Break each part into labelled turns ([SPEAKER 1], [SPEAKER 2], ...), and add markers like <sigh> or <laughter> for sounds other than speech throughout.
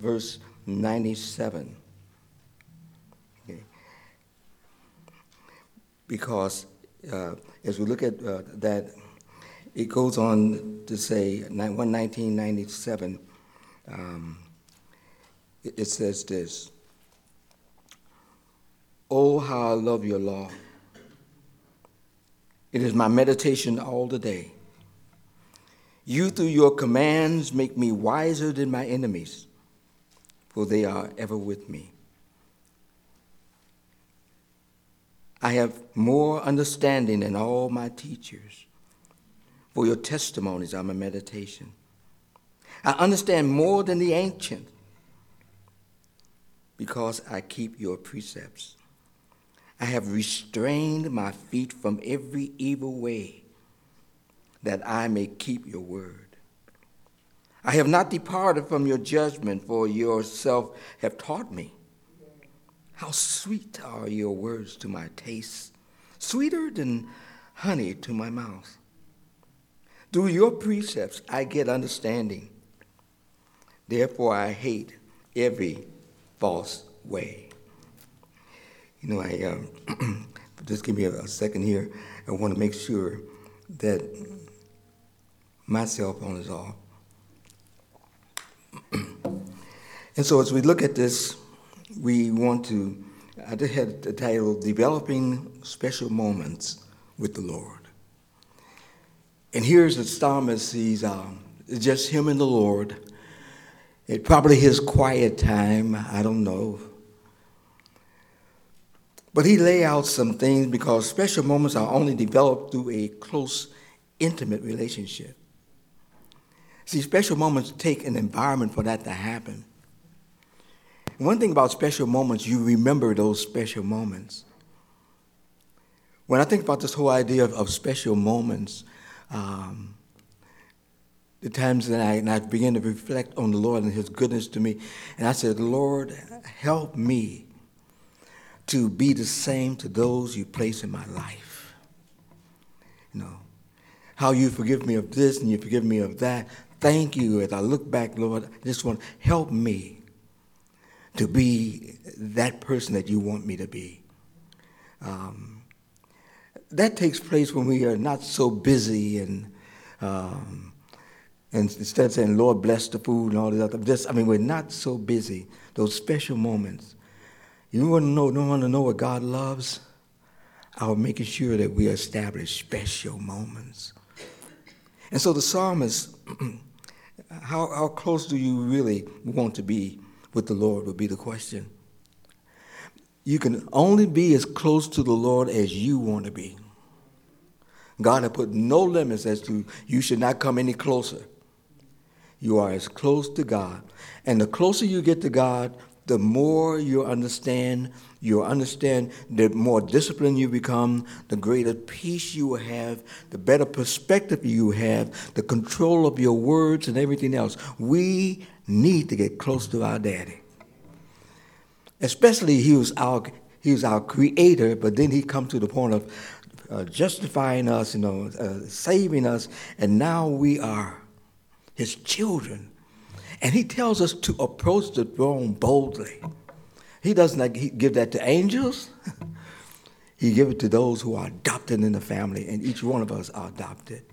[SPEAKER 1] verse 97. Okay. Because uh, as we look at uh, that, it goes on to say, 1997, um, it says this Oh, how I love your law. It is my meditation all the day. You, through your commands, make me wiser than my enemies, for they are ever with me. I have more understanding than all my teachers, for your testimonies are my meditation. I understand more than the ancient, because I keep your precepts. I have restrained my feet from every evil way that I may keep your word. I have not departed from your judgment, for yourself have taught me. How sweet are your words to my taste, sweeter than honey to my mouth. Through your precepts I get understanding. Therefore I hate every false way. You know, I um, <clears throat> just give me a, a second here. I want to make sure that my cell phone is off. And so as we look at this, we want to, I just had the title, Developing Special Moments with the Lord. And here's the psalmist, he's um, just him and the Lord. It probably his quiet time, I don't know. But he lay out some things because special moments are only developed through a close, intimate relationship. See, special moments take an environment for that to happen. One thing about special moments, you remember those special moments. When I think about this whole idea of, of special moments, um, the times that I, and I begin to reflect on the Lord and His goodness to me, and I said, Lord, help me to be the same to those you place in my life. You know, how you forgive me of this and you forgive me of that thank you as I look back, Lord. I just want help me to be that person that you want me to be. Um, that takes place when we are not so busy and um, and instead of saying Lord bless the food and all this other, just I mean we're not so busy. Those special moments. You want to know, don't want to know what God loves? Our making sure that we establish special moments. And so the psalmist <clears throat> how, how close do you really want to be with the Lord would be the question. You can only be as close to the Lord as you want to be. God has put no limits as to you should not come any closer. You are as close to God. And the closer you get to God, the more you understand, you understand, the more disciplined you become, the greater peace you will have, the better perspective you have, the control of your words and everything else. We need to get close to our daddy. Especially he was our he was our creator, but then he come to the point of uh, justifying us, you know, uh, saving us, and now we are his children. And he tells us to approach the throne boldly. He doesn't give that to angels. <laughs> he give it to those who are adopted in the family, and each one of us are adopted.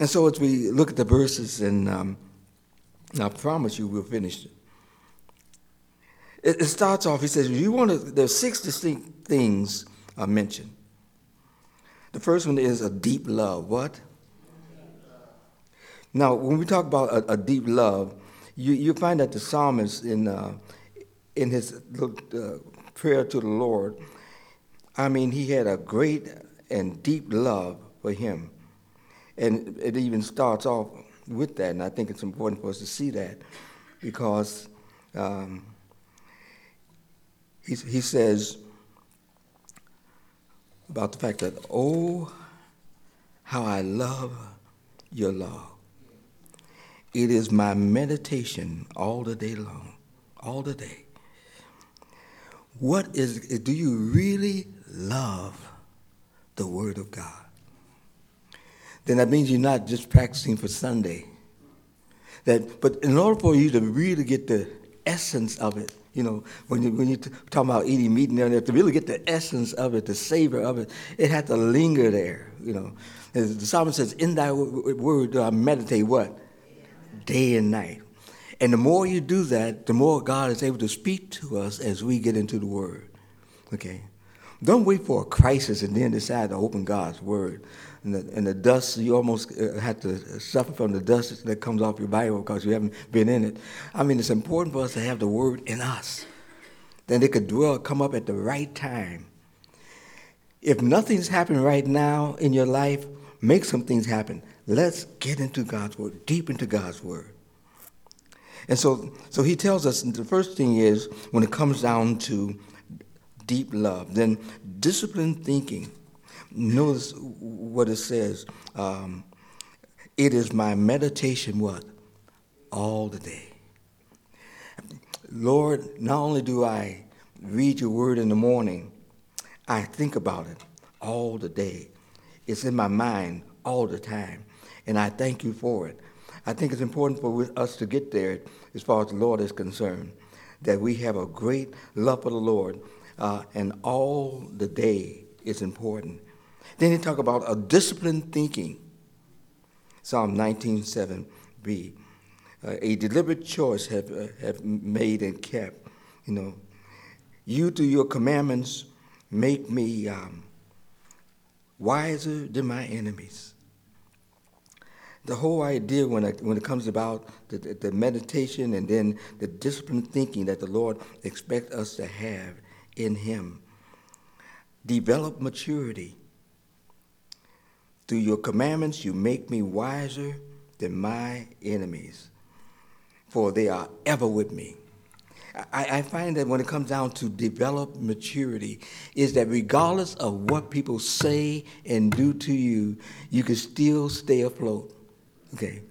[SPEAKER 1] And so as we look at the verses, and um, I promise you we'll finish it. It, it starts off, he says, you want to, there's six distinct things are mentioned. The first one is a deep love. What? Now, when we talk about a, a deep love, you, you find that the psalmist in, uh, in his uh, prayer to the Lord, I mean, he had a great and deep love for him. And it even starts off with that, and I think it's important for us to see that because um, he, he says about the fact that, oh, how I love your law. It is my meditation all the day long, all the day. What is, do you really love the Word of God? Then that means you're not just practicing for Sunday. That, but in order for you to really get the essence of it, you know, when you when you talk about eating meat and everything, to really get the essence of it, the savor of it, it had to linger there. You know, As the psalmist says, "In Thy word do I meditate what day and night." And the more you do that, the more God is able to speak to us as we get into the Word. Okay? Don't wait for a crisis and then decide to open God's Word. And the, and the dust, you almost uh, have to suffer from the dust that comes off your Bible because you haven't been in it. I mean, it's important for us to have the Word in us. Then it could dwell, come up at the right time. If nothing's happening right now in your life, make some things happen. Let's get into God's Word, deep into God's Word. And so, so he tells us the first thing is when it comes down to deep love, then disciplined thinking. Notice what it says. Um, it is my meditation, what? All the day. Lord, not only do I read your word in the morning, I think about it all the day. It's in my mind all the time. And I thank you for it. I think it's important for us to get there as far as the Lord is concerned, that we have a great love for the Lord, uh, and all the day is important. Then he talk about a disciplined thinking. Psalm 19:7b, uh, a deliberate choice have uh, have made and kept. You know, you through your commandments make me um, wiser than my enemies the whole idea when it, when it comes about the, the, the meditation and then the disciplined thinking that the Lord expects us to have in Him. Develop maturity. Through your commandments, you make me wiser than my enemies, for they are ever with me. I, I, find that when it comes down to develop maturity, is that regardless of what people say and do to you, you can still stay afloat. Okay.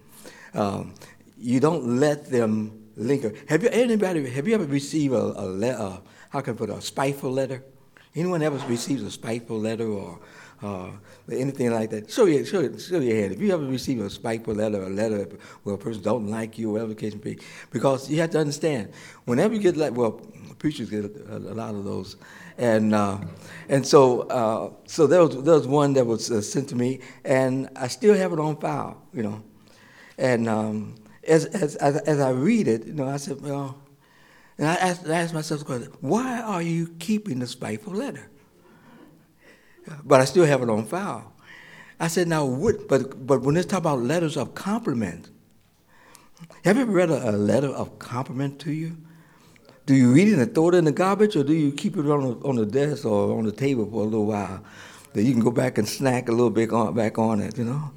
[SPEAKER 1] Um, you don't let them linger. Have you anybody? Have you ever received a, a letter? How can I put a spiteful letter? Anyone ever received a spiteful letter or uh, anything like that? Show your, show, show your hand. If you ever receive a spiteful letter, a letter where a person don't like you, whatever the case may be, because you have to understand, whenever you get like, well, preachers get a, a lot of those, and uh, and so uh, so there was there was one that was uh, sent to me, and I still have it on file, you know. And um, as, as, as, as, I read it, you know, I said, well, and I asked, I asked myself the question, why are you keeping the spiteful letter? But I still have it on file. I said, now, what, but, but when it's talk about letters of compliment, have you ever read a, a, letter of compliment to you? Do you read it and throw it in the garbage, or do you keep it on the, on the desk or on the table for a little while that you can go back and snack a little bit on, back on it, you know?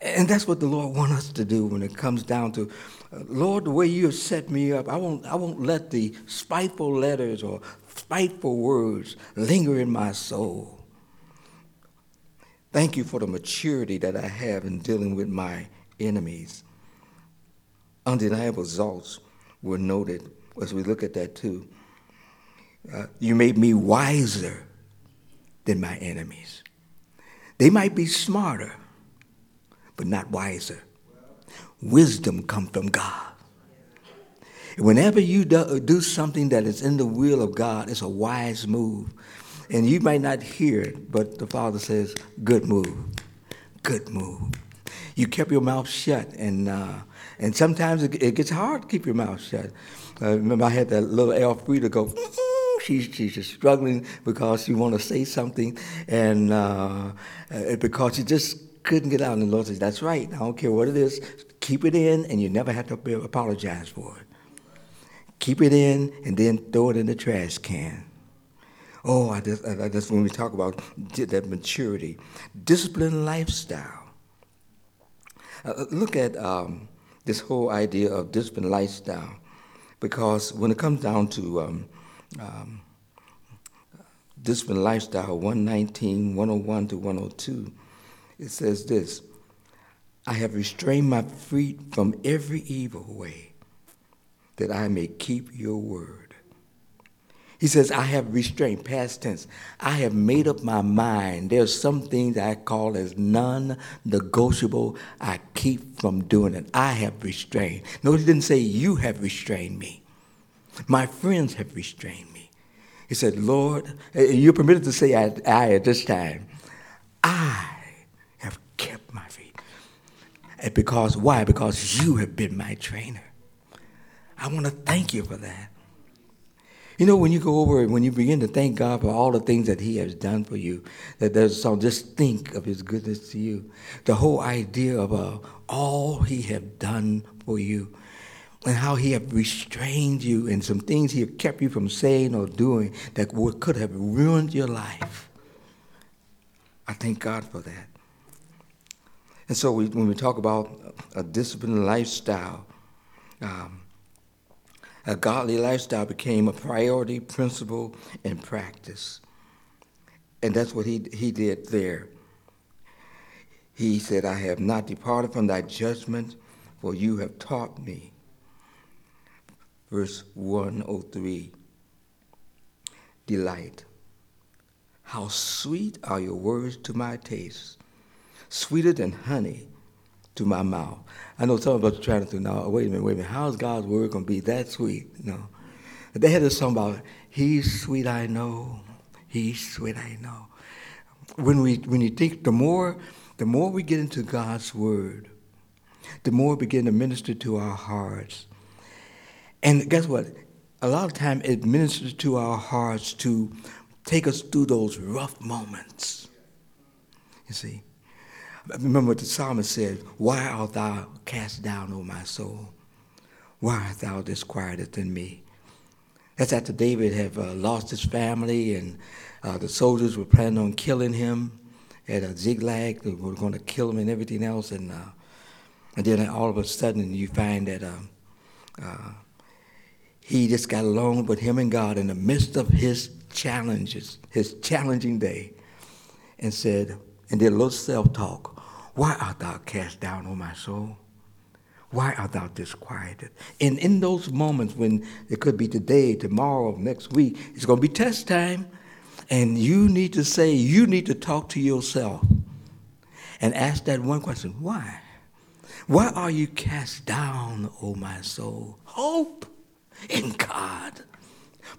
[SPEAKER 1] And that's what the Lord wants us to do when it comes down to, Lord, the way you have set me up, I won't, I won't let the spiteful letters or spiteful words linger in my soul. Thank you for the maturity that I have in dealing with my enemies. Undeniable results were noted as we look at that too. Uh, you made me wiser than my enemies. They might be smarter but not wiser. Wisdom comes from God. Whenever you do something that is in the will of God, it's a wise move. And you might not hear it, but the Father says, good move, good move. You kept your mouth shut, and, uh, and sometimes it, it, gets hard to keep your mouth shut. Uh, remember, I had that little Elfrida go, <laughs> she's, she's just struggling because she want to say something, and uh, uh because she just couldn't get out. And the Lord says, That's right. I don't care what it is. Keep it in, and you never have to apologize for it. Keep it in, and then throw it in the trash can. Oh, I just, I just when we talk about that maturity, disciplined lifestyle. Uh, uh, look at um, this whole idea of disciplined lifestyle, because when it comes down to um, um, disciplined lifestyle, 119, 101 to 102, it says this I have restrained my feet from every evil way, that I may keep your word. He says, I have restrained, past tense. I have made up my mind. There's some things I call as non negotiable. I keep from doing it. I have restrained. Notice he didn't say, You have restrained me. My friends have restrained me. He said, Lord, you're permitted to say I, I at this time. I have kept my feet. And because, why? Because you have been my trainer. I want to thank you for that. You know, when you go over and when you begin to thank God for all the things that He has done for you, that there's some just think of His goodness to you. The whole idea of uh, all He have done for you and how He have restrained you and some things He kept you from saying or doing that would, could have ruined your life. I thank God for that. And so we, when we talk about a disciplined lifestyle, um, a godly lifestyle became a priority, principle, and practice. And that's what he, he did there. He said, I have not departed from thy judgment, for you have taught me. Verse 103 Delight. How sweet are your words to my taste, sweeter than honey to my mouth. I know some of us are trying to now, wait a minute, wait a minute, how's God's word going to be that sweet? No. They had a song about, He's sweet, I know. He's sweet, I know. When, we, when you think, the more, the more we get into God's word, the more we begin to minister to our hearts. And guess what? A lot of time it ministers to our hearts to take us through those rough moments. You see? Remember what the psalmist said, Why art thou cast down, O my soul? Why art thou disquieted in me? That's after David had uh, lost his family and uh, the soldiers were planning on killing him at a Ziklag. They were going to kill him and everything else. And, uh, and then all of a sudden you find that um, uh, he just got along with him and God in the midst of his challenges, his challenging day, and said, and a little self talk. Why art thou cast down, O my soul? Why art thou disquieted? And in those moments when it could be today, tomorrow, next week, it's going to be test time. And you need to say, you need to talk to yourself and ask that one question why? Why are you cast down, O my soul? Hope in God.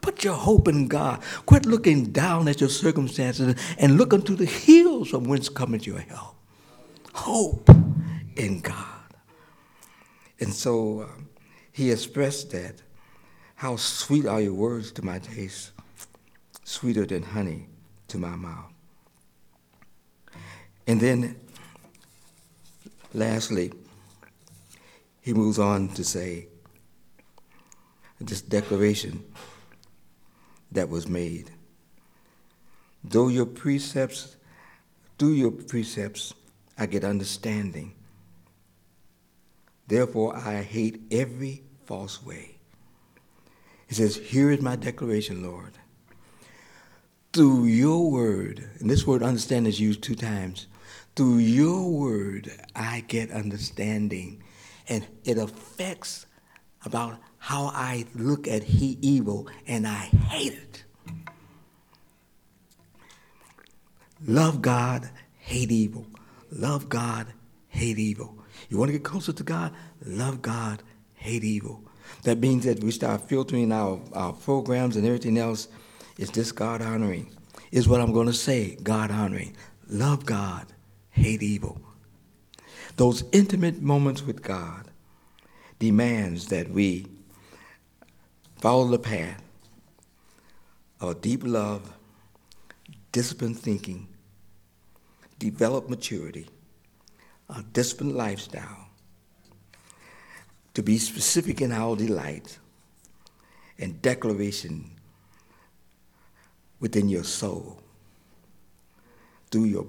[SPEAKER 1] Put your hope in God. Quit looking down at your circumstances and look unto the hills from whence cometh your help hope in God. And so uh, he expressed that. How sweet are your words to my taste, sweeter than honey to my mouth. And then, lastly, he moves on to say this declaration that was made. Though your precepts, through your precepts, I get understanding. Therefore, I hate every false way. He says, Here is my declaration, Lord. Through your word, and this word understand is used two times. Through your word, I get understanding. And it affects about how I look at he evil, and I hate it. Love God, hate evil. Love God, hate evil. You want to get closer to God? Love God, hate evil. That means that we start filtering our, our programs and everything else. Is this God honoring? Is what I'm going to say God honoring? Love God, hate evil. Those intimate moments with God demands that we follow the path of deep love, disciplined thinking, develop maturity, a disciplined lifestyle, to be specific in our delight and declaration within your soul. Through your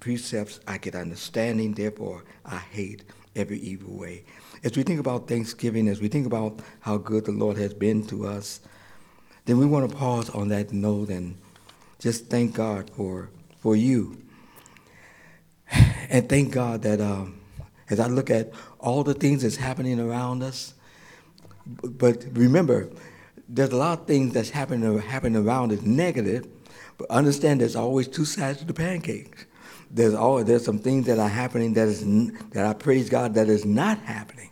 [SPEAKER 1] precepts, I get understanding, therefore, I hate every evil way. As we think about Thanksgiving, as we think about how good the Lord has been to us, then we want to pause on that note and just thank God for, for you <sighs> and thank God that um, as I look at all the things that's happening around us, but remember, there's a lot of things that's happening, happening around us negative, but understand there's always two sides to the pancakes. There's always, there's some things that are happening that is that I praise God that is not happening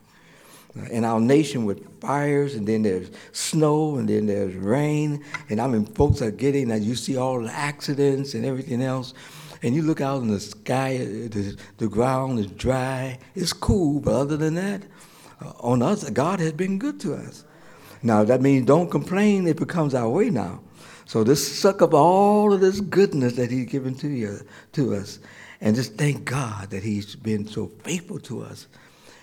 [SPEAKER 1] in our nation with fires, and then there's snow, and then there's rain, and I mean, folks are getting, and you see all the accidents and everything else, and you look out in the sky, the, the ground is dry, it's cool, but other than that, uh, on us, God has been good to us. Now, that means don't complain if it comes our way now. So just suck up all of this goodness that He's given to you, to us, and just thank God that He's been so faithful to us.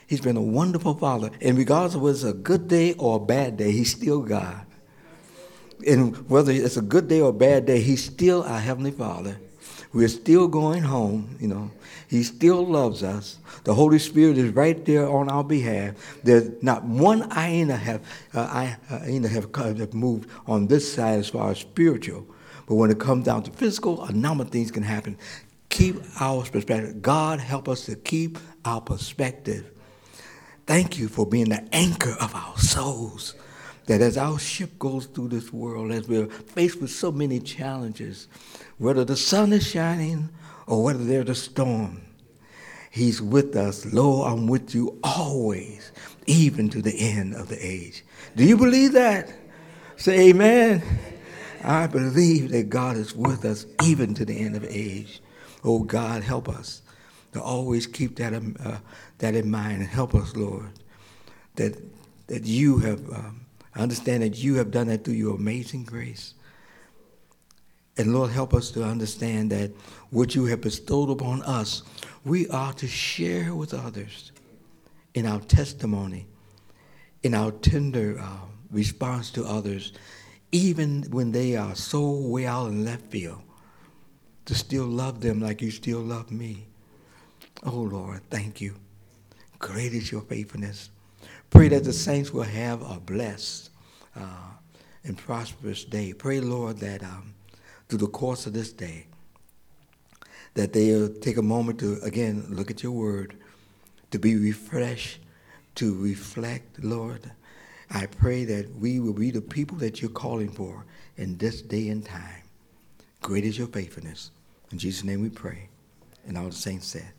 [SPEAKER 1] He's been a wonderful Father, and regardless of whether it's a good day or a bad day, He's still God. And whether it's a good day or a bad day, He's still our Heavenly Father. We're still going home, you know. He still loves us. The Holy Spirit is right there on our behalf. There's not one iota have, uh, iota have, have moved on this side as far as spiritual. But when it comes down to physical, a number of things can happen. Keep our perspective. God help us to keep our perspective. Thank you for being the anchor of our souls. That as our ship goes through this world, as we're faced with so many challenges, whether the sun is shining or whether there's a storm. He's with us. Lo, I'm with you always, even to the end of the age. Do you believe that? Say amen. I believe that God is with us even to the end of age. Oh, God, help us to always keep that, um, uh, that in mind and help us, Lord, that, that you have, um, understand that you have done that through your amazing grace. And Lord, help us to understand that what you have bestowed upon us, we are to share with others in our testimony, in our tender uh, response to others, even when they are so way out in left field, to still love them like you still love me. Oh Lord, thank you. Great is your faithfulness. Pray that the saints will have a blessed uh, and prosperous day. Pray, Lord, that um, through the course of this day, that they'll take a moment to, again, look at your word, to be refreshed, to reflect, Lord. I pray that we will be the people that you're calling for in this day and time. Great is your faithfulness. In Jesus' name we pray. And all the saints said,